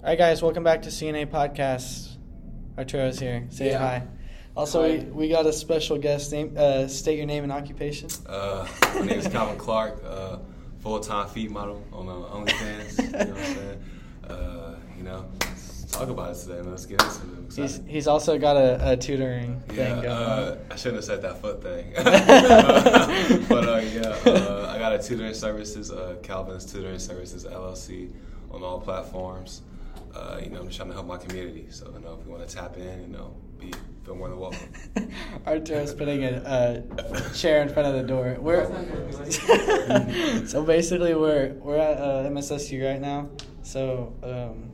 All right, guys, welcome back to CNA Podcast. Arturo's here. Say Yeah. hi. Also, Hi. We, we got a special guest. Name, uh, state your name and occupation. Uh, my name is Calvin Clark, uh, full time feet model on uh, OnlyFans. you know what I'm saying? Uh, you know, let's talk about it today, man. Let's get into it. He's, he's also got a, a tutoring yeah, thing going uh. I shouldn't have said that foot thing. but uh, yeah, uh, I got a tutoring services, uh, Calvin's Tutoring Services LLC, on all platforms. Uh, you know, I'm just trying to help my community. So, you know, if you want to tap in, you know, be feel more than welcome. Arturo's putting a, a chair in front of the door. We're so basically we're we're at uh, MSSU right now. So um,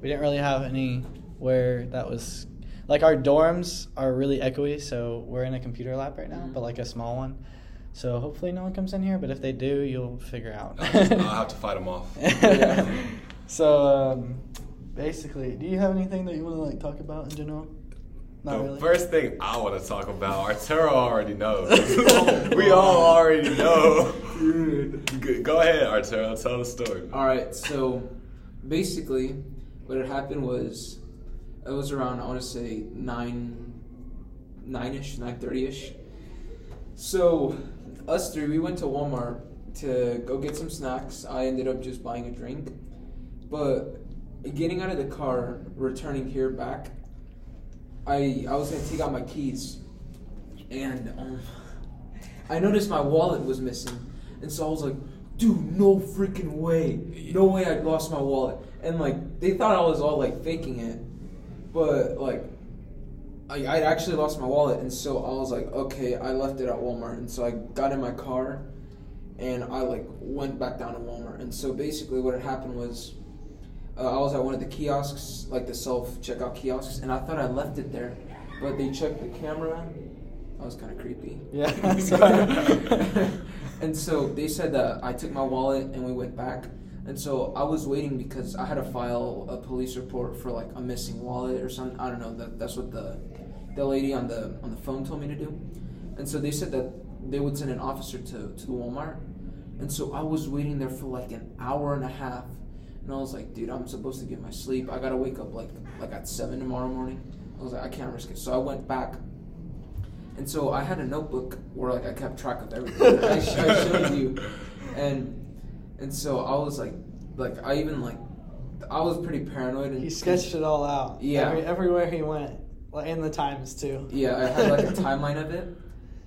we didn't really have any where that was like our dorms are really echoey. So we're in a computer lab right now, but like a small one. So hopefully no one comes in here. But if they do, you'll figure out. I'll, I'll have to fight them off. so um, basically, do you have anything that you want to like talk about in general? Not the really. first thing I want to talk about, Arturo already knows. we all already know. Go ahead, Arturo. Tell the story. All right, so basically, what had happened was it was around I want to say nine, nine ish, nine thirty ish. So us three, we went to Walmart to go get some snacks. I ended up just buying a drink, but getting out of the car, returning here back, I I was gonna take out my keys, and um, I noticed my wallet was missing, and so I was like, dude, no freaking way, no way I lost my wallet, and like they thought I was all like faking it, but like. I, I actually lost my wallet, and so I was like, okay, I left it at Walmart, and so I got in my car, and I like went back down to Walmart, and so basically what had happened was, uh, I was at one of the kiosks, like the self checkout kiosks, and I thought I left it there, but they checked the camera. That was kind of creepy. Yeah. and so they said that I took my wallet and we went back. And so I was waiting because I had to file a police report for like a missing wallet or something. I don't know. That that's what the the lady on the on the phone told me to do. And so they said that they would send an officer to to the Walmart. And so I was waiting there for like an hour and a half. And I was like, dude, I'm supposed to get my sleep. I gotta wake up like like at seven tomorrow morning. I was like, I can't risk it. So I went back and so I had a notebook where like I kept track of everything. I, I showed you, and and so I was like, like I even like, I was pretty paranoid. And he sketched it all out. Yeah. Every, everywhere he went, like in the times too. Yeah, I had like a timeline of it,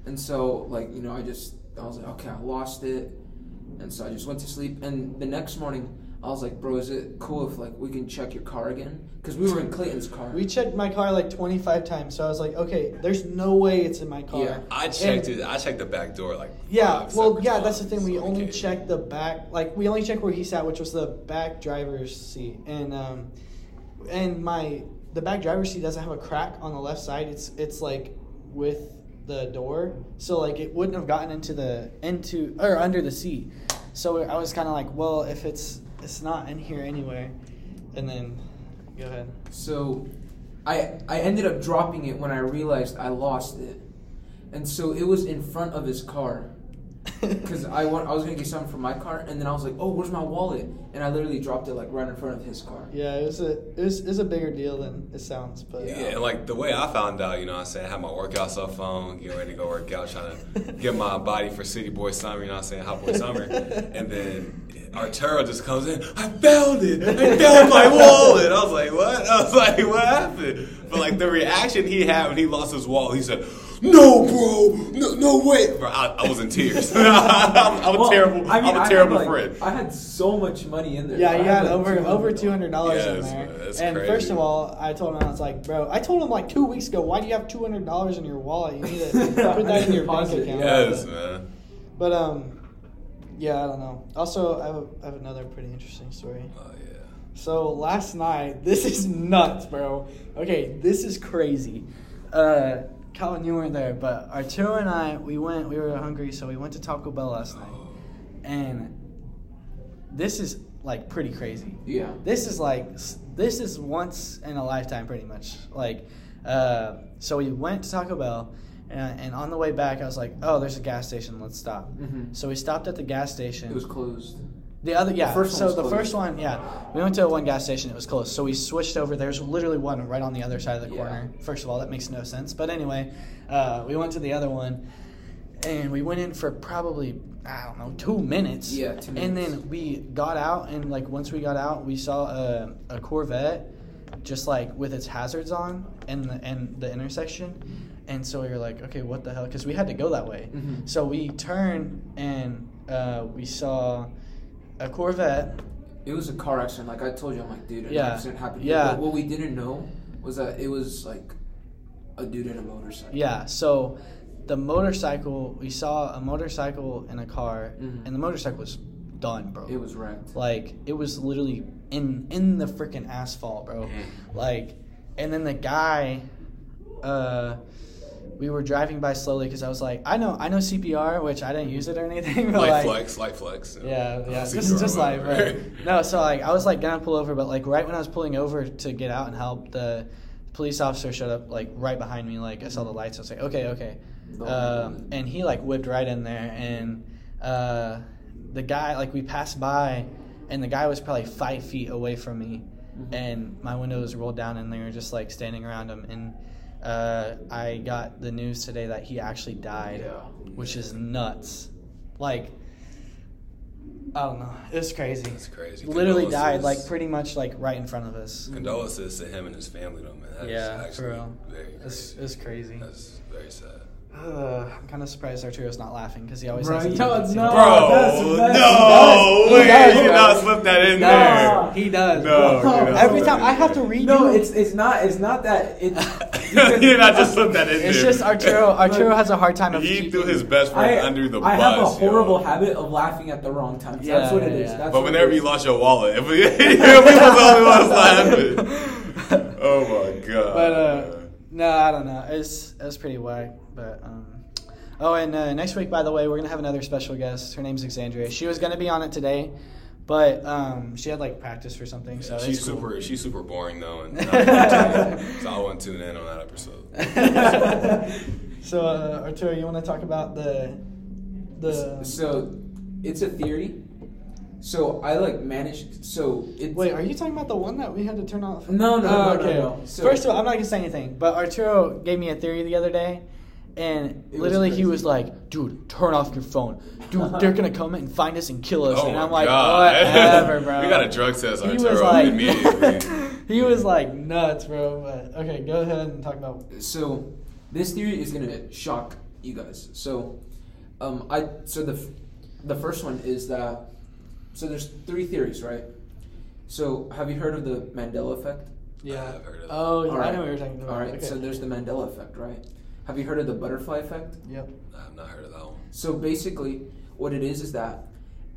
and so like you know I just I was like okay I lost it, and so I just went to sleep. And the next morning I was like, bro, is it cool if like we can check your car again? Because we were in Clayton's car. We checked my car like 25 times, so I was like, okay, there's no way it's in my car. Yeah. I checked And- it. I checked the back door like. Yeah, five well, separate yeah, that's the thing. We so only can't- checked the back, like we only checked where he sat, which was the back driver's seat, and um, and my the back driver's seat doesn't have a crack on the left side. It's it's like with the door, so like it wouldn't have gotten into the into or under the seat. So I was kind of like, well, if it's it's not in here anyway, and then go ahead. So I I ended up dropping it when I realized I lost it. And so it was in front of his car. Because I, want, I was going to get something from my car, and then I was like, oh, where's my wallet? And I literally dropped it like right in front of his car. Yeah, it was a it was, it was a bigger deal than it sounds, but Yeah, and like the way I found out, you know what I'm saying? I had my workout cell phone, getting ready to go work out, trying to get my body for City Boy Summer, you know what I'm saying? Hot Boy Summer. And then Arturo just comes in, I found it! I found my wallet! I was like, what? I was like, what happened? But like the reaction he had when he lost his wallet, he said, no, bro, no, no way. Bro, I, I was in tears. I'm, I'm a terrible, I mean, I'm a I terrible had, like, friend. I had so much money in there. Yeah, I you had like, over over two hundred dollars in there. man, that's and crazy. first of all, I told him I was like, bro, I told him like two weeks ago, why do you have two hundred dollars in your wallet? You need to put that in your bank Deposit, account. yes, man. But um, yeah, I don't know. Also, I have, I have another pretty interesting story. Oh, yeah. So last night, this is nuts, bro. Okay, this is crazy. Uh, Calvin, you weren't there, but Arturo and I, we went. We were hungry, so we went to Taco Bell last night, and this is like pretty crazy. Yeah. This is like this is once in a lifetime, pretty much. Like, uh, so we went to Taco Bell, and, and on the way back, I was like, "Oh, there's a gas station. Let's stop." Mhm. So we stopped at the gas station. It was closed. The other, yeah. first one so the closed. first one, yeah, we went to one gas station. It was closed, so we switched over. There's literally one right on the other side of the Yeah. corner. First of all, that makes no sense. But anyway, uh, we went to the other one, and we went in for probably I don't know two minutes. Yeah, two minutes. And then we got out, and like once we got out, we saw a, a Corvette, just like with its hazards on, and the and the intersection. And so we were like, okay, what the hell? Because we had to go that way. Mhm. So we turned and uh, we saw a Corvette. It was a car accident. Like I told you, I'm like, dude, an Yeah. accident happened. Yeah. But what we didn't know was that it was like a dude in a motorcycle. Yeah. So the motorcycle, we saw a motorcycle in a car, Mhm. and the motorcycle was done, bro. It was wrecked. like it was literally in in the freaking asphalt, bro. Like, and then the guy, uh. We were driving by slowly because I was like, I know, I know CPR, which I didn't use it or anything. But Light like, flex, light flex. Yeah, yeah. Just, just like, right? No, so like, I was like gonna pull over, but like right when I was pulling over to get out and help, the police officer showed up like right behind me. Like I saw the lights. I was like, okay, okay. Um, and he like whipped right in there, and uh, the guy like we passed by, and the guy was probably five feet away from me, Mhm. and my window was rolled down, and they were just like standing around him, and. Uh, I got the news today that he actually died, Yeah. which is nuts. Like, I don't know. It was crazy. It's crazy. Literally died, like pretty much like right in front of us. Condolences to him and his family, though, man. That's Yeah, for real. very It's, crazy. it's crazy. That's very sad. Uh, I'm kind of surprised Arturo's not laughing because he always Bro, has a yo, no. to- Bro, that's- that's- no, he wait, does, you did not slip that in No, there. he does. No, bro. you did not Every time I have to read No, you. it's it's not it's not that it's you did not just slip that in It's there. just Arturo. Arturo has a hard time of He keeping. threw his best friend I, under the I bus. I have a horrible yo. habit of laughing at the wrong times. Yeah, That's what it yeah, is. yeah. That's But whenever it you is. lost your wallet, if we, if we was the only ones laughing. Oh my god. But uh, no, I don't know. It's it's pretty whack. But um, oh, and uh, next week, by the way, we're gonna have another special guest. Her name's Exandria. She was gonna be on it today, but um, she had like practice for something. So she's cool. super. She's super boring though, and so I wouldn't tune in on that episode. so uh, Arturo, you want to talk about the the? So it's a theory. So I like managed. So it. Wait, are you talking about the one that we had to turn off? No, no, Oh, no, no, no. So- First of all, I'm not gonna say anything, but Arturo gave me a theory the other day, and It was literally he was like, "Dude, turn off your phone. Dude, they're gonna come and find us and kill us." Oh and I'm like, God. "Whatever, bro." We got a drug test, He Arturo, was like, immediately. he was like nuts, bro. But okay, go ahead and talk about. So this theory is gonna shock you guys. So, um, I so the the first one is that so there's three theories, right? So have you heard of the Mandela effect? Yeah. I've heard of that. Oh, yeah, All I know what you're talking about. All right. Okay. So there's the Mandela effect, right? Have you heard of the butterfly effect? Yep. I've not heard of that one. So basically, what it is is that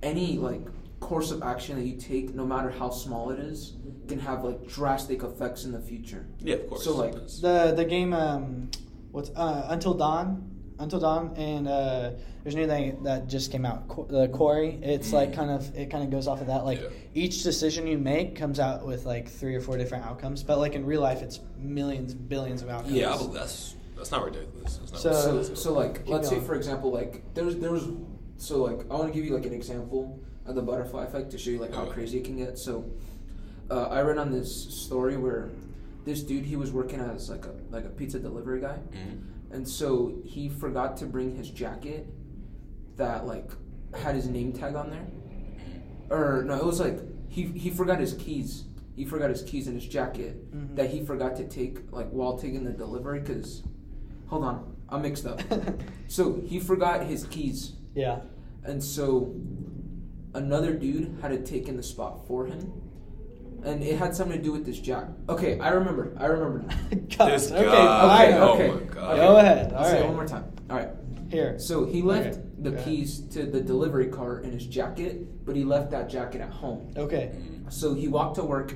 any like course of action that you take, no matter how small it is, can have like drastic effects in the future. Yeah, of course. So, like, The the game um, what's uh, Until Dawn, Until Dawn, and uh, there's a new thing that just came out, Qu- the Quarry. It's like kind of it kind of goes off of that. Like Yeah. each decision you make comes out with like three or four different outcomes, but like in real life, it's millions, billions of outcomes. yeah, I believe that's that's not ridiculous. That's not So- So, ridiculous. so like, Keep let's say for example, like there's there was so like I want to give you like an example of the butterfly effect to show you like how Okay. crazy it can get. So, uh, I read on this story where this dude he was working as like a like a pizza delivery guy, Mhm. and so he forgot to bring his jacket that like had his name tag on there, or no, it was like he he forgot his keys. He forgot his keys in his jacket Mhm. that he forgot to take like while taking the delivery because. Hold on, I'm mixed up. So he forgot his keys, yeah. and so another dude had to take in the spot for him, and it had something to do with this jack. Okay, I remember. I remember now. This okay, guy. fine. Oh okay, my God. Go ahead. I'll All say it one more time. All right. Here. So he left Okay, the go ahead. keys to the delivery car in his jacket, but he left that jacket at home. Okay. So he walked to work,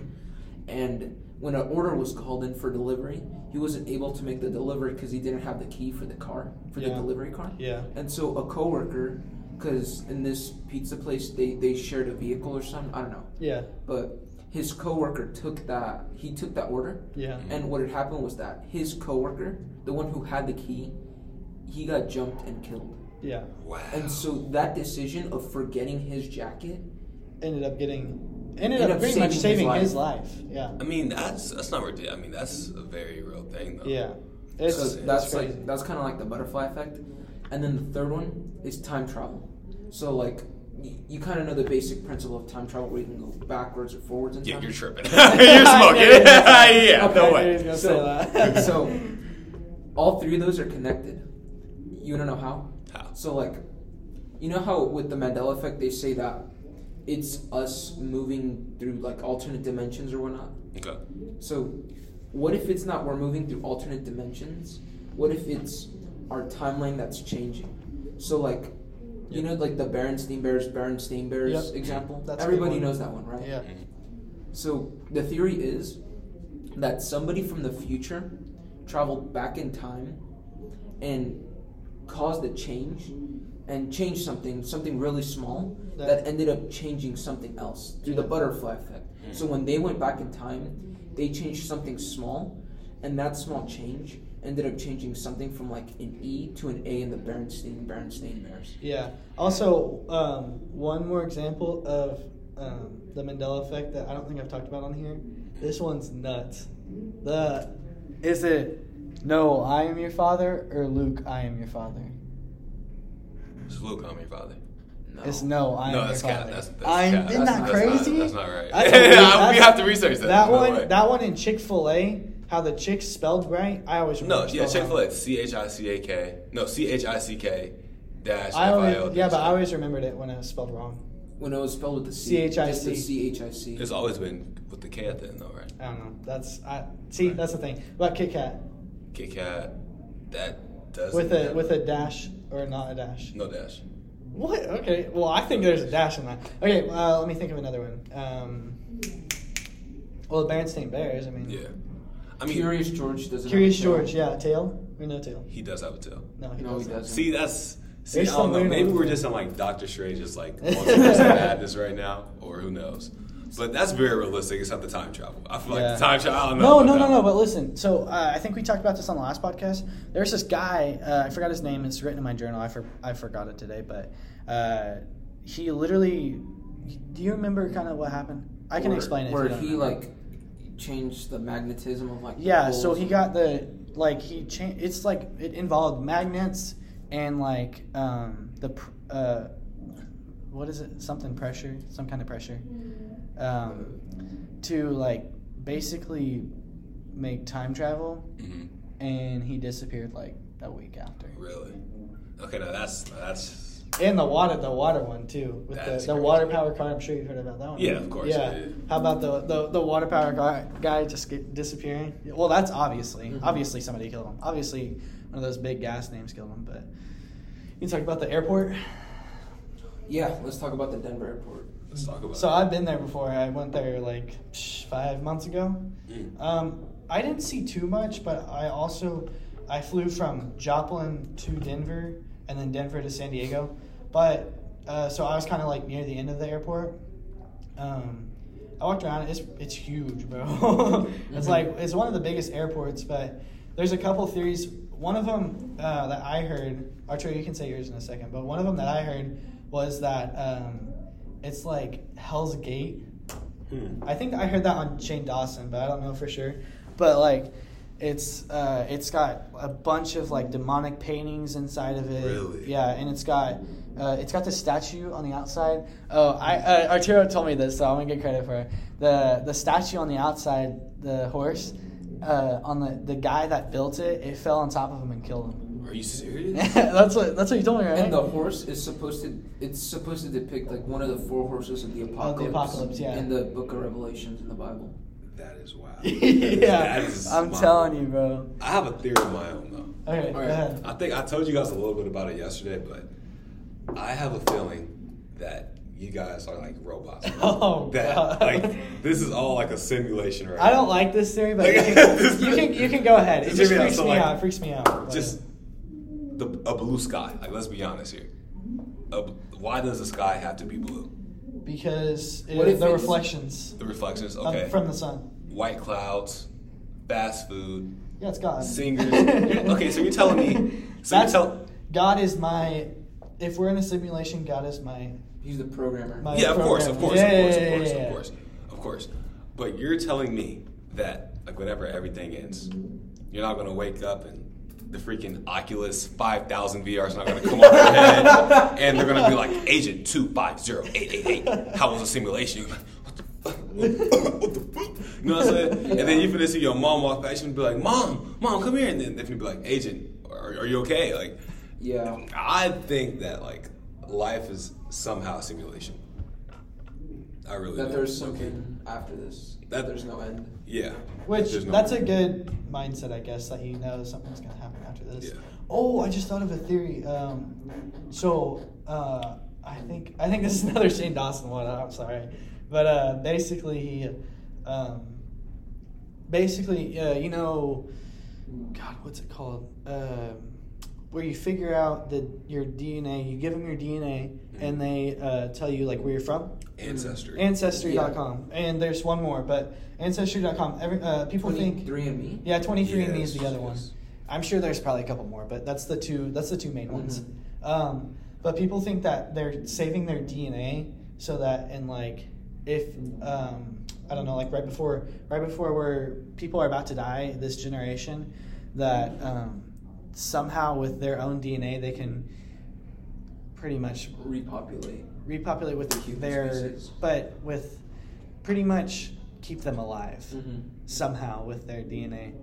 and when an order was called in for delivery, he wasn't able to make the delivery because he didn't have the key for the car, for the delivery car. Yeah. And so a coworker, because in this pizza place they, they shared a vehicle or something, I don't know. Yeah. But his coworker took that he took that order, Yeah. and what had happened was that his coworker, the one who had the key, he got jumped and killed. Yeah. Wow. And so that decision of forgetting his jacket ended up getting ended Ended up up pretty much saving his saving his life. Yeah. I mean, that's that's not ridiculous. I mean, that's a very real thing, though. Yeah. It's, so it's that's crazy. like that's kind of like the butterfly effect, and then the third one is time travel. So like you kind of know the basic principle of time travel, where you can go backwards or forwards in Yeah, time. you're tripping. you're smoking. yeah, no Okay, way. he's gonna say So, so all three of those are connected. You wanna know how? How? So like, you know how with the Mandela effect they say that it's us moving through like alternate dimensions or whatnot. Okay. So, what if it's not we're moving through alternate dimensions? What if it's our timeline that's changing? So, like, you know, like the Berenstain Bears, Berenstain Bears Yep. example. That's Everybody knows that one, right? yeah. Mhm. So the theory is that somebody from the future traveled back in time and caused a change and change something, something really small That- that ended up changing something else through the butterfly effect. Mhm. So when they went back in time, they changed something small, and that small change ended up changing something from like an E to an A in the Berenstain Berenstain Bears. Yeah. Also, um, one more example of um, the Mandela effect that I don't think I've talked about on here. This one's nuts. The is it no, I am your father, or Luke, I am your father? It's Luke, I'm your father. No. It's no, I am no, your that's father. cat. That's, that's I'm, cat. Isn't that's, that that's crazy? Not, that's not right. That's a weird- we that's- have to research that. That one, way. that one in Chick Fil A, how the chick spelled right. I always No, remember yeah, spelled Chick Fil A. wrong. C H I C A K. No, C H I C K dash F I I always, L. yeah, but I always remembered it when it was spelled wrong. When it was spelled with the C, CHIC. just the C H I C. It's always been with the K at the end, though, right? I don't know. That's I see. That's the thing about Kit Kat Kit Kat. That does with a with a dash or not a dash. no dash. What? Okay. Well, I think there's a dash in that. Okay. Uh, let me think of another one. Um, well, the Berenstain Bears. I mean, Yeah, I mean, Curious George doesn't. Curious have a tail. George. Yeah, tail or no tail? he does have a tail. No, he No, he doesn't. doesn't. See, that's see. There's I don't know. Maybe we're just on like Doctor Strange, just like multiverse madness right now, or who knows. But that's very realistic. It's not the time travel. I feel Yeah. like the time travel. I don't No, know. no, about no, that no. But listen. So uh, I think we talked about this on the last podcast. There's this guy. Uh, I forgot his name. It's written in my journal. I for, I forgot it today. But uh, he literally. Do you remember kind of what happened? I can Where- explain it. Where he remember. like changed the magnetism of like. Yeah, so he got the like he changed. It's like it involved magnets and like um the pr- uh what is it? Something pressure, some kind of pressure, um to like basically make time travel, Mhm. and he disappeared like a week after. Really? Okay, now that's that's And the water, the water one too, with That's the, the water power car. I'm sure you've heard about that one. Yeah, of course, Yeah. yeah, yeah. How about the, the the water power guy, guy just get disappearing? Well, that's obviously Mhm. obviously somebody killed him. Obviously, one of those big gas names killed him. But you can talk about the airport. Yeah, let's talk about the Denver airport. Let's talk about. So it. I've been there before. I went there like five months ago. Mm. Um, I didn't see too much, but I also I flew from Joplin to Denver and then Denver to San Diego. But uh, so I was kind of like near the end of the airport. Um, I walked around. It's it's huge, bro. it's Mhm. like it's one of the biggest airports. But there's a couple theories. One of them uh, that I heard. Archer, you can say yours in a second. But one of them that I heard was that um, it's like Hell's Gate. Hmm. I think I heard that on Shane Dawson, but I don't know for sure. But like, it's uh, it's got a bunch of like demonic paintings inside of it. Really? Yeah, and it's got uh, it's got the statue on the outside. Oh, I uh, Arturo told me this, so I'm gonna get credit for it. The the statue on the outside, the horse, uh, on the the guy that built it, it fell on top of him and killed him. Are you serious? that's what that's what you told me, right? And the horse is supposed to it's supposed to depict like one of the four horses of the apocalypse. apocalypse, yeah. In the book of Revelations in the Bible. that is wild. yeah, That is I'm wild. telling you, bro. I have a theory of my own though. Okay, All go ahead. I think I told you guys a little bit about it yesterday, but I have a feeling that you guys are like robots. bro. Oh, that God. like this is all like a simulation right I don't now. like this theory, but you can, you can you can go ahead. It Just just hear me out. freaks So, me like, out. It freaks me out. but- Just the a blue sky. Like let's be honest here. A, why does the sky have to be blue? because it, What if the it's- reflections The reflections. of- Okay. from the sun. White clouds, fast food, Yeah, it's God. singers. okay, so you're telling me. So That's you're tell, God is my. If we're in a simulation, God is my He's the programmer. My- yeah, of course, of course, Yeah, of course, yeah, of course, yeah, of course, of course. But you're telling me that like whenever everything ends, you're not gonna wake up and the freaking Oculus 5000 VR is not gonna come off your head, and they're gonna be like Agent two five zero eight eight eight. How was the simulation? You're What the fuck? What the fuck? You know what I'm saying? And then you finna see your mom walk past you and be like, "Mom, mom, come here," and then they're gonna be like, "Agent, are, are you okay?" Like, Yeah. I think that like life is somehow a simulation. I really That do. there's something after this. That- That there's no end. Yeah. Which There's no- that's a good mindset, I guess, that you know something's gonna happen after this. Yeah. Oh, I just thought of a theory. Um, so uh, I think I think this is another Shane Dawson one. I'm sorry, but uh, basically he, um, basically uh, you know, God, what's it called? Um, where you figure out the your DNA, you give them your DNA, and they uh, tell you like where you're from. ancestry. Ancestry.com. And there's one more, but Ancestry.com. Every uh, people think three and me. yeah, twenty-three and me is the other one. yes. I'm sure there's probably a couple more, but that's the two. That's the two main ones. Mhm. Um, but people think that they're saving their DNA so that in like if um, I don't know, like right before right before where people are about to die, this generation, that um, somehow with their own DNA they can pretty much Repopulate. repopulate with The human their, species. but with pretty much keep them alive Mm-hmm. somehow with their DNA,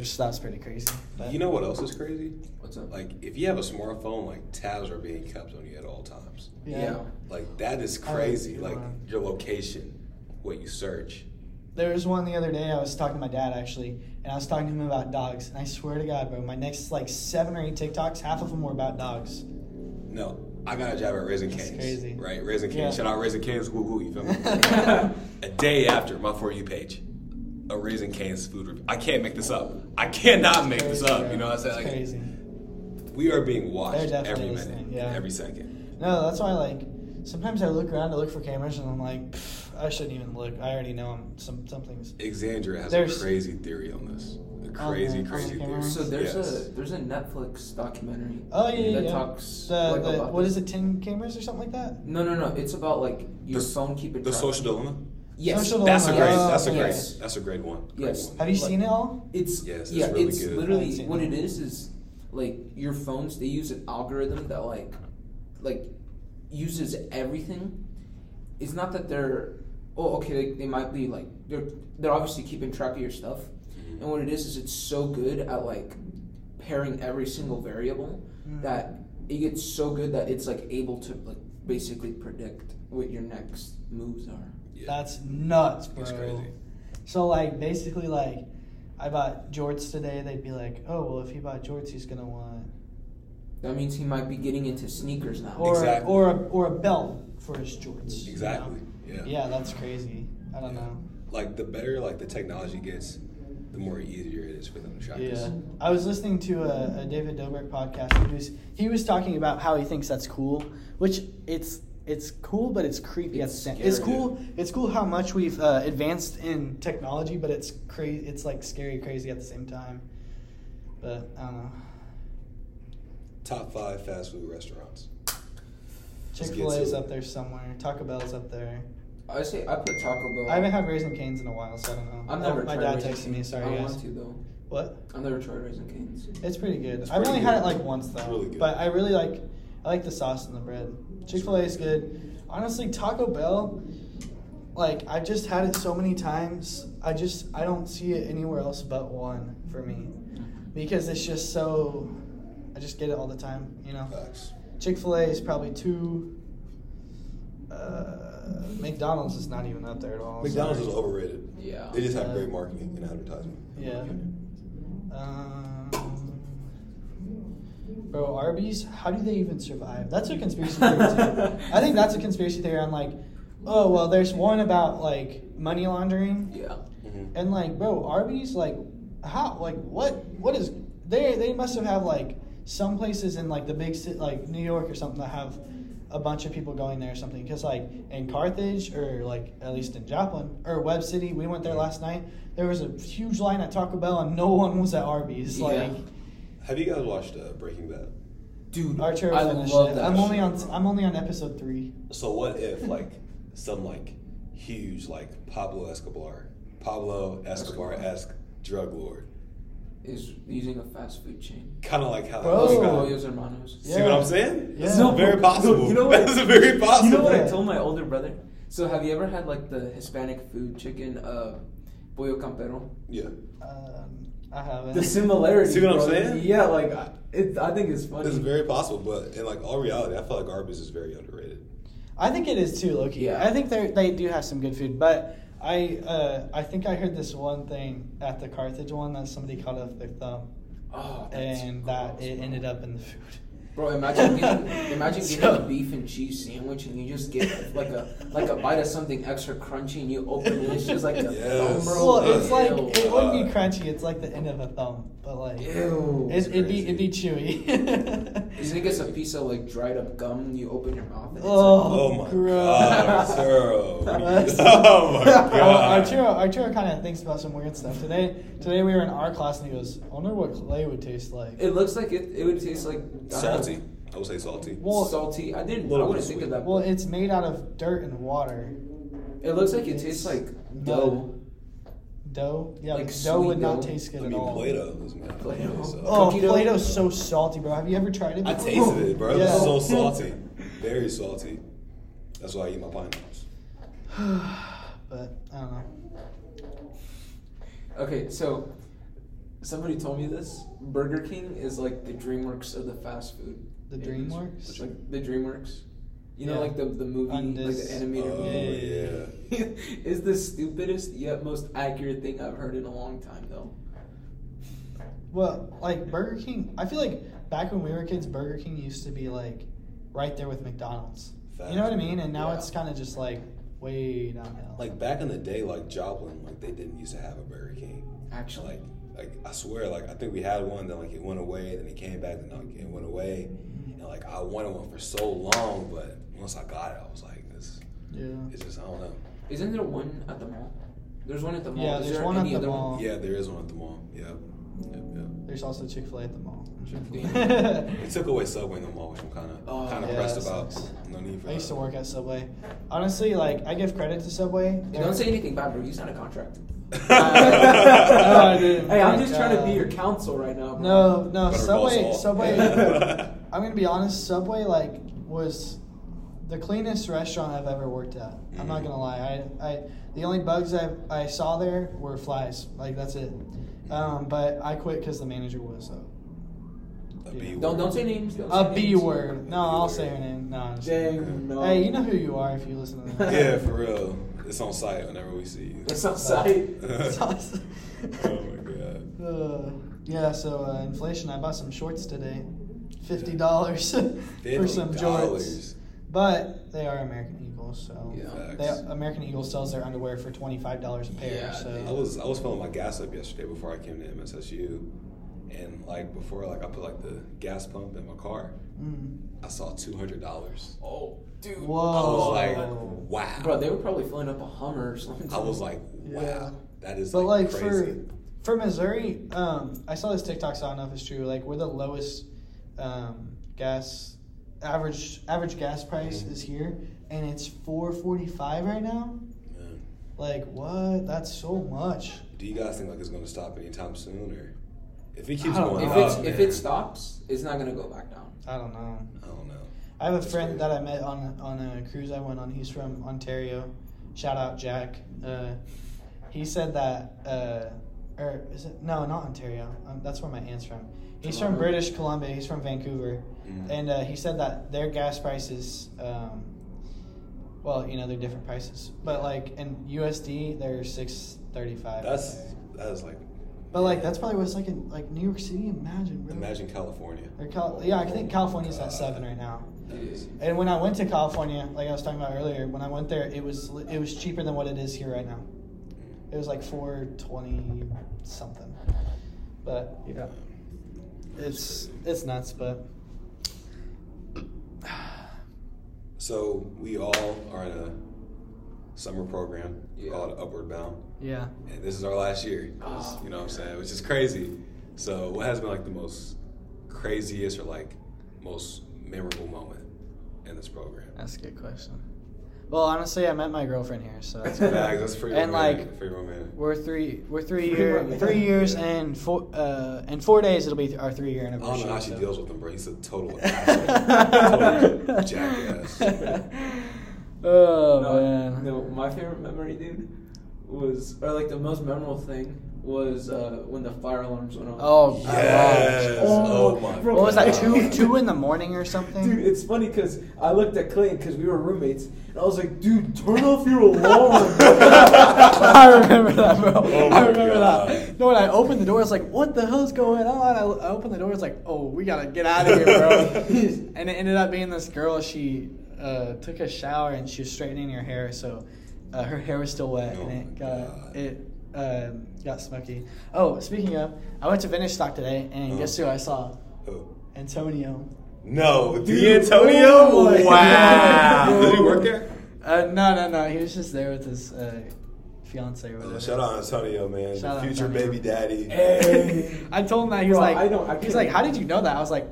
which that's pretty crazy. But You know what else is crazy? What's up? Like if you have a smartphone, like tabs are being kept on you at all times. yeah. Yeah. Like that is oh, crazy. Like wow. your location, what you search. There was one the other day. I was talking to my dad actually, and I was talking to him about dogs. And I swear to God, bro, my next like seven or eight TikToks, half of them were about dogs. No, I got a job at Raising That's Cane's. crazy. Right, Raising Yeah. Cane's. Shout out Raising Cane's. Woo woo. You feel me? a day after my for you page, a Raising Cane's food review. I can't make this up. I cannot make this up. bro. You know what I'm saying? It's Like, crazy. We are being watched every minute, yeah. every second. No, that's why like sometimes I look around to look for cameras, and I'm like, I shouldn't even look. I already know I'm some something's. Exandria has There's- a crazy theory on this. A crazy, the- on the crazy theory. cameras? So there's Yes. a there's a Netflix documentary. Oh yeah, yeah, that yeah. talks the, like, the, about what this. is it? Ten cameras or something like that? No, no, no. It's about like your The- phone keeping The track. social dilemma. Yes. Social That's a great. Oh, That's a great. Yes. That's a great one. Great Yes. one. Have you Like- seen it all? It's Yes, it's yeah, really it's good. I literally what it. it is is like your phones. They use an algorithm that like like uses everything. It's not that they're oh okay they, they might be like they're they're obviously keeping track of your stuff, Mhm. and what it is is it's so good at like pairing every single variable Mm. that it gets so good that it's like able to like basically predict what your next moves are. Yeah. That's nuts, bro. That's crazy. So like basically like I bought jorts today, they'd be like, Oh well if he bought jorts he's gonna want That means he might be getting into sneakers now. or Exactly. or a, or a belt for his jorts. you Exactly. know? Yeah. Yeah, that's crazy. I don't Yeah. know. Like the better like the technology gets, the more easier it is for them to track us. Yeah, I was listening to a, a David Dobrik podcast. He was he was talking about how he thinks that's cool, which it's it's cool, but it's creepy at the It's same. It's cool. It's cool how much we've uh, advanced in technology, but it's crazy. It's like scary, crazy at the same time. But I don't know. Top five fast food restaurants. Chick Fil A is up there somewhere. Taco Bell's up there. I say I put Taco Bell. I haven't had Raising Canes in a while, so I don't know. I've never. Oh, never my dad texted me. Cane's. Sorry, I guys. want to though. What? I've never tried Raising Cane's. It's pretty good. It's I've pretty only had it like once though. It's really good. But I really like I like the sauce and the bread. Chick Fil A is good. Honestly, Taco Bell, like I've just had it so many times. I just I don't see it anywhere else but one for me because it's just so. I just get it all the time. You know, Facts. Chick Fil A is probably two. Uh, McDonald's is not even up there at all. McDonald's is overrated. Yeah. They just have Uh, great marketing and advertising. Yeah. Um, bro, Arby's, how do they even survive? That's a conspiracy theory too. I think that's a conspiracy theory on like, oh well, there's one about like money laundering, Yeah. Mhm. and like, bro, Arby's like, how like what what is they they must have have like some places in like the big city like New York or something that have a bunch of people going there or something because like in Carthage or like at least in Joplin or Webb City we went there last night there was a huge line at Taco Bell and no one was at Arby's Yeah. Like Have you guys watched uh, Breaking Bad? Dude, Arturo I finished love it. that I'm only shit. on. I'm only on episode three. So what if like some like huge like Pablo Escobar, Pablo Escobar esque drug lord, is using a fast food chain. kind of like how Bro. you got- Pollos Hermanos. See what I'm saying? Yeah. It's No, very possible. you know what- That's very possible. You know what I told my older brother? So have you ever had like the Hispanic food chicken, uh, pollo campero? Yeah. Um, I haven't. The similarity. See what I'm saying? Yeah, like I- it. I think it's funny. It's very possible, but in like all reality, I feel like Arby's is very underrated. I think it is too, lowkey. Yeah. I think they they do have some good food, but I uh, I think I heard this one thing at the Carthage one that somebody cut off their thumb, oh, that's and that it bro. ended up in the food. Bro, imagine getting, imagine getting So- a beef and cheese sandwich and you just get like a like a bite of something extra crunchy and you open it and it's just like a Yes. thumb, bro. Well, it's like it wouldn't be crunchy. It's like the end of a thumb, but like Ew. it's, it'd be it'd be chewy. You think it's a piece of like dried up gum and you open your mouth and it's Oh, Oh my gross. god, Arturo. Oh my Well, god. Arturo, Arturo kind of thinks about some weird stuff. Today, today we were in art class and he goes, "I wonder what clay would taste like." It looks like it, it would taste like I don't know, Salty. I would say salty. Well- salty. I didn't. I wouldn't think of that. Well, it's made out of dirt and water. it looks like it tastes like dough. Dough, yeah, Like but dough would sweet not dough. taste good I at mean, all. Play-Doh is made out of Play-Doh. Play-Doh, so- Oh, Cookie dough? Play-Doh's so salty, bro. Have you ever tried it? I tasted it, bro. It Yeah. was so salty. Very salty. That's why I eat my pineapples. but I don't know. Okay, so somebody told me this. Burger King is like the DreamWorks of the fast food. The. DreamWorks? It's like the DreamWorks. You know, Yeah. like the the movie, On like the animated Oh movie. yeah. is the stupidest yet most accurate thing I've heard in a long time, though. Well, like Burger King, I feel like back when we were kids, Burger King used to be like right there with McDonald's. You know what I mean? And now Yeah. it's kind of just like way downhill. Like back in the day, like Joplin, like they didn't used to have a Burger King. Actually, Like, like I swear, like I think we had one, then like it went away, then it came back, then like, it went away, and like I wanted one for so long, but once I got it, I was like, this, yeah. it's just I don't know. isn't there one at the mall? There's one at the mall. Yeah, Is there's there one at the mall. One? Yeah, there is one at the mall. Yep. Yep, yep. There's also Chick Fil A at the mall. Damn. They took away Subway in the mall, which I'm kind of Oh, kind of yeah, pressed about. sucks. No need for I used to work at Subway. Honestly, like I give credit to Subway. Hey, don't say anything bad, bro. You signed a contract. No, hey, I'm Thank just trying to be your counsel right now. Bro. No, no, Better Subway, Subway. I'm gonna be honest. Subway like was the cleanest restaurant I've ever worked at. I'm not Mhm. gonna lie. I, I the only bugs I I saw there were flies. Like that's it. Um, but I quit because the manager was a, A B Don't word. don't say names. Don't a say B names. word. No, I'll say her name. No, I'm just. Dang, no. Hey, you know who you are if you listen to that. Yeah, for real. It's on site whenever we see you. It's on site. It's awesome. oh my god. Uh, yeah, so uh, inflation. I bought some shorts today, fifty dollars for some jorts. $50. But they are American Eagles, so Yeah. they, American Eagle sells their underwear for twenty five dollars a pair. Yeah, so I was I was filling my gas up yesterday before I came to MSSU, and like before like I put like the gas pump in my car, Mm. I saw two hundred dollars. Oh, dude. I Whoa. was like, wow. Bro, they were probably filling up a Hummer or something. I was like, wow, Yeah. that is But like like, for for Missouri, um, I saw this TikTok. So I don't know if it's true. Like we're the lowest um, gas average average gas price Mhm. is here, and it's four forty five right now. Man. Like what? That's so much. Do you guys think like it's going to stop anytime soon, or if it keeps going if up, it's if it stops, it's not gonna go back down. I don't know. I don't know. I have a That's friend crazy. that I met on on a cruise I went on. He's from Ontario. Shout out Jack. Uh, he said that, uh, or is it no, not Ontario. Um, that's where my aunt's from. He's from British Columbia. He's from Vancouver, Mhm. and uh, he said that their gas prices. Um, well, you know they're different prices, but like in USD they're six thirty five. That's that is like. But like that's probably what's like in like New York City. Imagine, bro. Imagine California. Or Cal- yeah, I think California's at seven right now. That is- And when I went to California, like I was talking about earlier, when I went there, it was it was cheaper than what it is here right now. It was like four twenty something. But yeah, it's it's nuts. But So we all are in a summer program Yeah. called Upward Bound, yeah, and this is our last year. Ah. You know what I'm saying? Which is crazy. So what has been like the most craziest or like most memorable moment in this program? That's a good question. Well, honestly, I met my girlfriend here, so that's Facts, good. that's pretty And romantic. like, pretty romantic. we're three, we're three Pretty year, three years and four, uh, in four days it'll be our three year anniversary. I anniversary. don't know how she so- deals with him, bro. He's a total asshole. total jackass. oh no, man. no, my favorite memory, dude, was or like the most memorable thing was uh, when the fire alarms went off. Oh Yes. Oh, Oh, my. bro. What was that? Two, two in the morning or something? Dude, it's funny because I looked at Clayton because we were roommates, and I was like, "Dude, turn off your alarm." I remember that, bro. Oh I remember God. that. No, when I opened the door, I was like, "What the hell's going on?" I, I opened the door, I was like, "Oh, we gotta get out of here, bro." and it ended up being this girl. She uh, took a shower and she was straightening her hair, so uh, her hair was still wet, Oh and it got God. it um, got smoky. Oh, speaking of, I went to vintage stock today, and Oh. guess who I saw? Who? Antonio. No, Dude, D'Antonio. oh wow. God. Did he work there? Uh, no, no, no. He was just there with his uh, fiance or whatever. Oh, shout out Antonio, man, Shout out future Antonio. baby daddy. Hey. I told him that he was Bro, like, I don't- I he's like, how did you know that? I was like,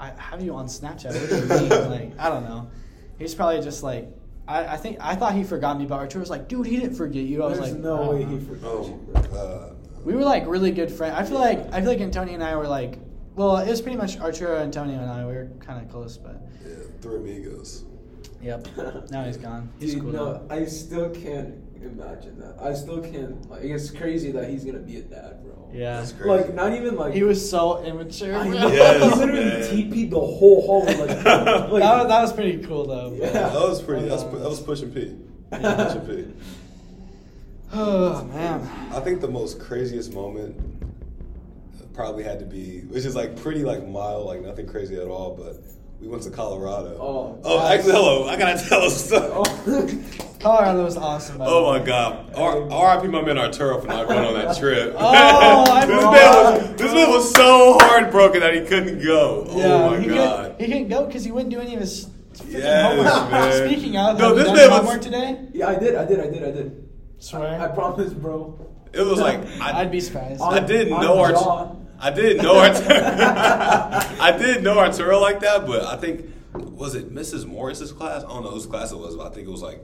I have you on Snapchat. What do you mean? like, I don't know. He's probably just like, I, I think I thought he forgot me, but Arturo was like, dude, he didn't forget you. I was There's like, no I way know. he uh-huh. forgot Oh you, my god. We were like really good friends. I feel like I feel like Antonio and I were like, well, it was pretty much Arturo, Antonio, and I. We were kind of close, but Yeah, three amigos. yep. Now he's gone. He's Dude, cool. no, now. I still can't imagine that. I still can't. Like, it's crazy that he's gonna be a dad, bro. Yeah. That's crazy. Like, not even like He was so immature. I know. Yes, he literally man. TP'd the whole hallway. Like, like that, was, that was pretty cool though. Yeah. that was pretty. Um, that was, that was pushing P. Pushing P. Oh man. I think the most craziest moment probably had to be, which is like pretty like mild, like nothing crazy at all, but we went to Colorado. Oh, oh, nice. actually, hello. I gotta tell a story. oh. Colorado was awesome. Oh my god. R- R.I.P. my man Arturo for not going on that trip. Oh, I this, man was, this man was so heartbroken that he couldn't go. Oh yeah, oh my he god. Couldn't, he couldn't go because he wouldn't do any of his freaking Yes, man. Speaking of, No, have this you man done was- homework today? yeah, I did. I did. I did. I did. Swear. I promise, bro. It was like I, I'd be surprised. I didn't on know jaw. Arturo. I didn't know Arturo. I didn't know Arturo like that, but I think was it Mrs. Morris's class? I don't know whose class it was, but I think it was like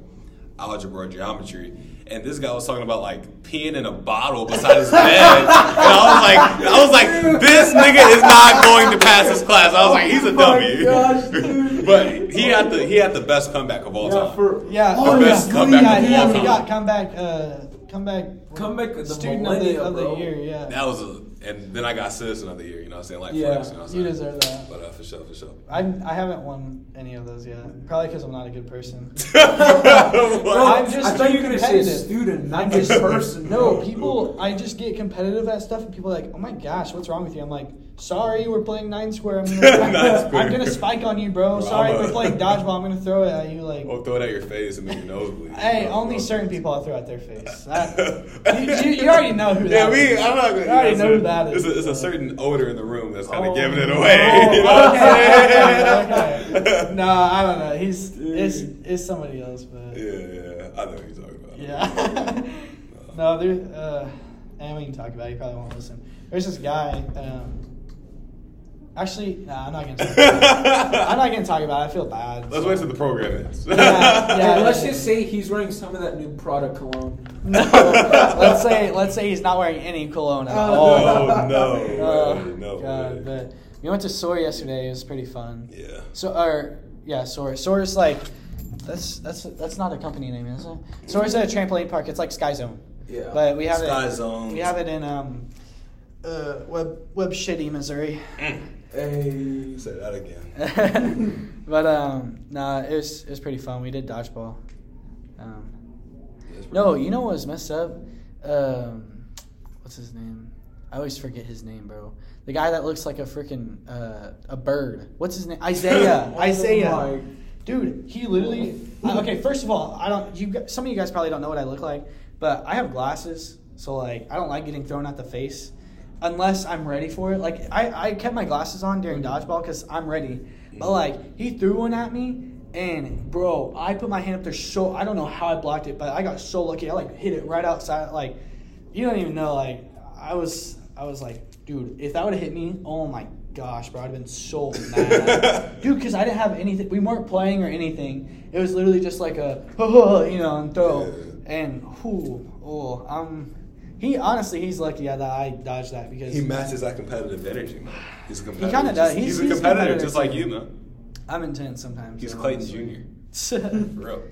algebra or geometry. And this guy was talking about like peeing in a bottle beside his bed, and I was like, I was like, this nigga is not going to pass this class. I was like, he's a Oh my W. gosh, dude. but he had the he had the best comeback of all Yeah, time. for yeah. The Oh, best yeah. comeback yeah, of he, all he time. got comeback. Uh, comeback. Comeback the student of the, of the year. Yeah. that was a, and then I got citizen of the year. You know what I'm saying? Like Yeah, flex, you know what I'm saying? you deserve that. But uh, for sure, for sure. I I haven't won any of those yet. Probably because I'm not a good person. What? I'm just I thought too you were gonna say competitive. student, not I'm just just person. No, people. I just get competitive at stuff, and people are like, "Oh my gosh, what's wrong with you?" I'm like, "Sorry, we're playing nine square. I'm gonna, Nine square. I'm gonna spike on you, bro. Bro, Sorry, a- we're playing dodgeball. I'm gonna throw it at you." Like, Or throw it at your face and make your nose bleed. hey, Bro, only bro. certain people I throw at their face. That, you, you, you already know who Yeah, that we. is. I'm not gonna. You already know who that is. It's a, it's a certain odor in the room that's kind of Oh, giving it no. away. you know okay, okay, okay. No, I don't know. He's it's it's somebody else, but Yeah, yeah. I know what you're talking about. Yeah. no, there. Uh, and we can talk about. it. You probably won't listen. There's this guy. Um, actually, nah, I'm not gonna. Talk about it. I'm not gonna talk about. it. I feel bad. Let's wait till the program ends. Yeah, yeah. Let's just say he's wearing some of that new product cologne. No, let's say let's say he's not wearing any cologne at Oh, all. no, no, Oh, way, no. God, but we went to Soar yesterday. It was pretty fun. Yeah. So, or yeah, Soar. Soar's like that's that's that's not a company name, is it? Soar's at a trampoline park. It's like Sky Zone. Yeah. But we have Sky it. Zone. We have it in um, uh, Webb Webb Shitty, Missouri. Hey. Say that again. but um, nah, it was it was pretty fun. We did dodgeball. Um, no, cool. you know what was messed up? Um, what's his name? I always forget his name, bro. The guy that looks like a freaking uh, a bird. What's his name? Isaiah. Oh Isaiah. Dude, he literally. uh, okay, first of all, I don't. You some of you guys probably don't know what I look like, but I have glasses, so like I don't like getting thrown at the face, unless I'm ready for it. Like I, I kept my glasses on during dodgeball because I'm ready, but like he threw one at me, and bro, I put my hand up there so I don't know how I blocked it, but I got so lucky. I like hit it right outside. Like you don't even know. Like I was, I was like, dude, if that would have hit me, oh my gosh, bro, I'd have been so mad, dude, because I didn't have anything. We weren't playing or anything. It was literally just like a, you know, and throw. And whoo, oh, um, he honestly, he's lucky that I dodged that because He matches that competitive energy, man. He's a competitor. kinda does. just- He's- He's, a he's competitor, just like you, man. I'm intense sometimes. He's so Clayton honestly. Jr. For real.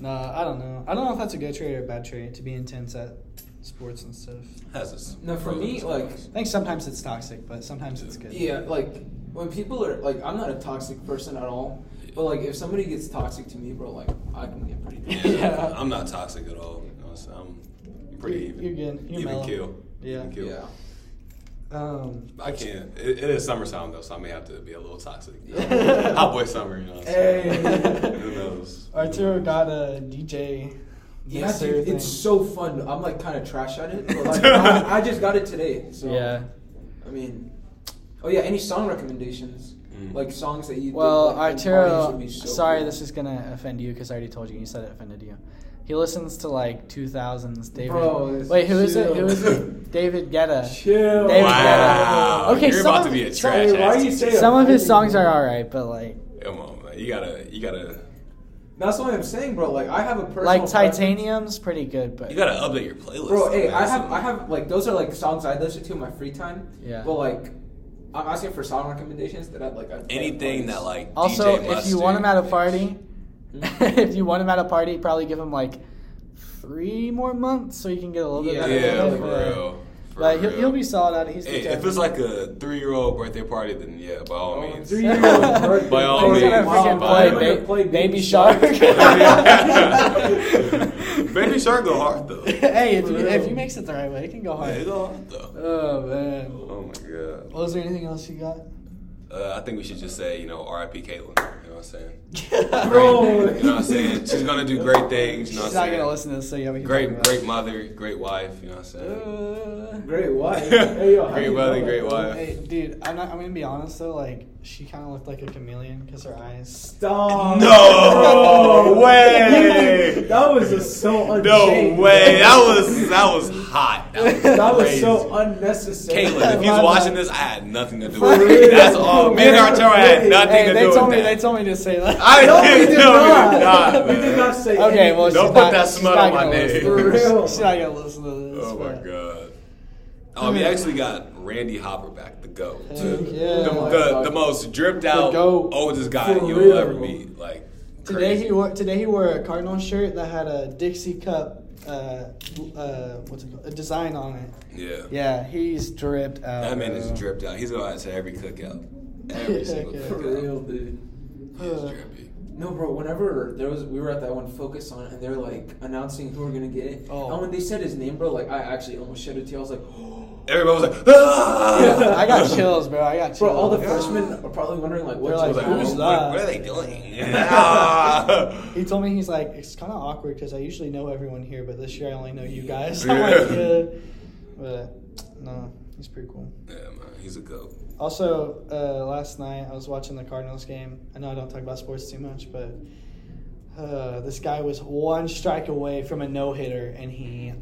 no, I don't know. I don't know if that's a good trait or a bad trait to be intense at sports and stuff. Has this. No, for me, like, I think sometimes it's toxic, but sometimes it's good. Yeah, like when people are like, I'm not a toxic person at all. But like, if somebody gets toxic to me, bro, like I can get pretty. Yeah, Yeah. I'm not toxic at all. You know, so I'm pretty You're- even. you're good. You're even mellow. kill. Yeah. Even kill. Yeah. Um, I can't. It, it is summertime though, so I may have to be a little toxic. Yeah. Hot boy summer, you know. What Hey. Who knows? Arturo got a DJ. Yeah, mixer dude, thing. it's so fun. I'm like kind of trash at it, but like I, I just got it today. So Yeah. I mean, oh yeah, any song recommendations? Mm. Like songs that you. Well, think, like, Arturo, be so sorry, cool. this is gonna offend you because I already told you. And you said it offended you. He listens to like 2000s David. Bro, it's Wait, who is it? Who is it? David Guetta. Chill. David Wow. Guetta. Okay, You're some about of- to be a some- trash Why ass you teacher. say Some of his songs are alright, but like Come on, man. You gotta, you gotta, That's what I'm saying, bro. Like I have a personal like preference. Titanium's pretty good, but you gotta update your playlist. Bro, hey. I have, I have, like, those are like songs I listen to in my free time. Yeah. But like, I'm asking for song recommendations that I like. I'd anything that parties. like. Also, DJ if you want him at a party? if you want him at a party, probably give him like three more months so you can get a little bit Yeah, better. Yeah, for but- real. For Like he'll, he'll be solid at it. He's Hey, if it's like a three-year-old birthday party, then yeah, by all Oh, means. three-year-old birthday By all He's means. gonna freaking By play, all ba- means. Gonna play Baby Baby Shark. Baby Shark go hard though. hey, if, you, real. if you mix it the right way, it can go Yeah, it hard. go hard though. Oh man. Oh my god. Was there anything else you got? Uh, I think we should just say, you know, R.I.P. Caitlyn. You know what I'm saying? Bro. You know what I'm saying? She's gonna do great things. You know She's what I'm saying? gonna listen to this, so yeah, we can Great, talk great mother, great wife. You know what I'm saying? Uh, Great wife. Hey, yo, Great mother, know great wife. Hey, dude, I'm not. I'm gonna be honest though. Like, she kind of looked like a chameleon because her eyes. Stop. No way. that was just so No way! That was that was hot. That was, That was so unnecessary. Caitlyn, if he's My watching this, I had nothing to do with it. That's all. Me and Arturo had nothing Hey, to they do told me. They told me to say that. I No, we didn't not. we did not. we did not say. That. Okay, well. Don't she's put not- that she's smut on my gonna name. listen to For this. real. She's not gonna listen to this. Oh my but- god. Oh, we actually got Randy Hopper back, the GOAT. Heck The, yeah. the, the, the most dripped out, oldest guy For you'll real. ever meet. Like, Today crazy. he wore today he wore a Cardinal shirt that had a Dixie cup, uh, uh, what's it called, a design on it. Yeah. Yeah, he's dripped out. That man bro. is dripped out. He's going out to every cookout. Every single Yeah. For cookout. real, dude. He's Uh. No, bro. Whenever there was, we were at that one focus on it, and they're like announcing who we're gonna get it. Oh. And when they said his name, bro, like I actually almost shed a tear. I was like, Everybody was like, ah! I got chills, bro. I got chills. bro. All the freshmen are probably wondering like, what's I like, like, Who's what, that? what are they doing? He told me he's like it's kind of awkward because I usually know everyone here, but this year I only know you guys. I'm like, Yeah. yeah. But no, he's pretty cool. yeah, man, he's a goat. Also, uh, last night I was watching the Cardinals game. I know I don't talk about sports too much, but uh, this guy was one strike away from a no hitter, and he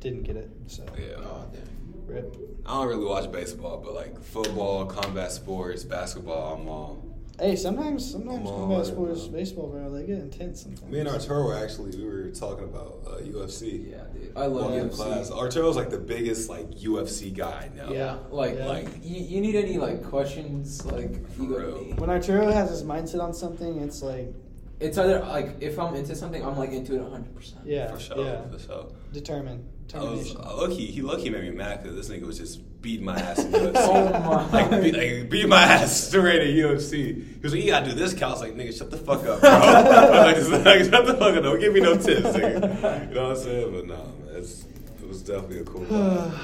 didn't get it. So, Yeah. Oh, damn. rip. I don't really watch baseball, but like football, combat sports, basketball, I'm all. Hey, sometimes sometimes Come on, combat man. sports, baseball, bro, they get intense sometimes. Me and Arturo actually we were talking about uh, UFC. Yeah, dude. I love UFC. class. Arturo's like the biggest like UFC guy now. Yeah, like Yeah. like you, you need any like questions, like you go to me. When Arturo has his mindset on something, it's like It's either like if I'm into something, I'm like into it 100. percent yeah, for sure, yeah, for sure. determined, I was determination. lucky. He lucky made me mad because this nigga was just beating my ass in UFC. Oh my. Like, beat, like beat my ass straight at UFC. He was like, "You gotta do this." Count. I was like, "Nigga, shut the fuck up, bro." like, just, like, shut the fuck up. Don't give me no tips, nigga. You know what I'm saying? But no, man, it's, it was definitely a cool.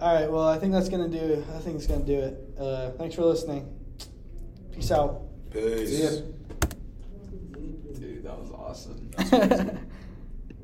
All right, well, I think that's gonna do it. I think it's gonna do it. Uh, thanks for listening. Peace out. Peace. See ya. Dude, that was awesome. That's crazy.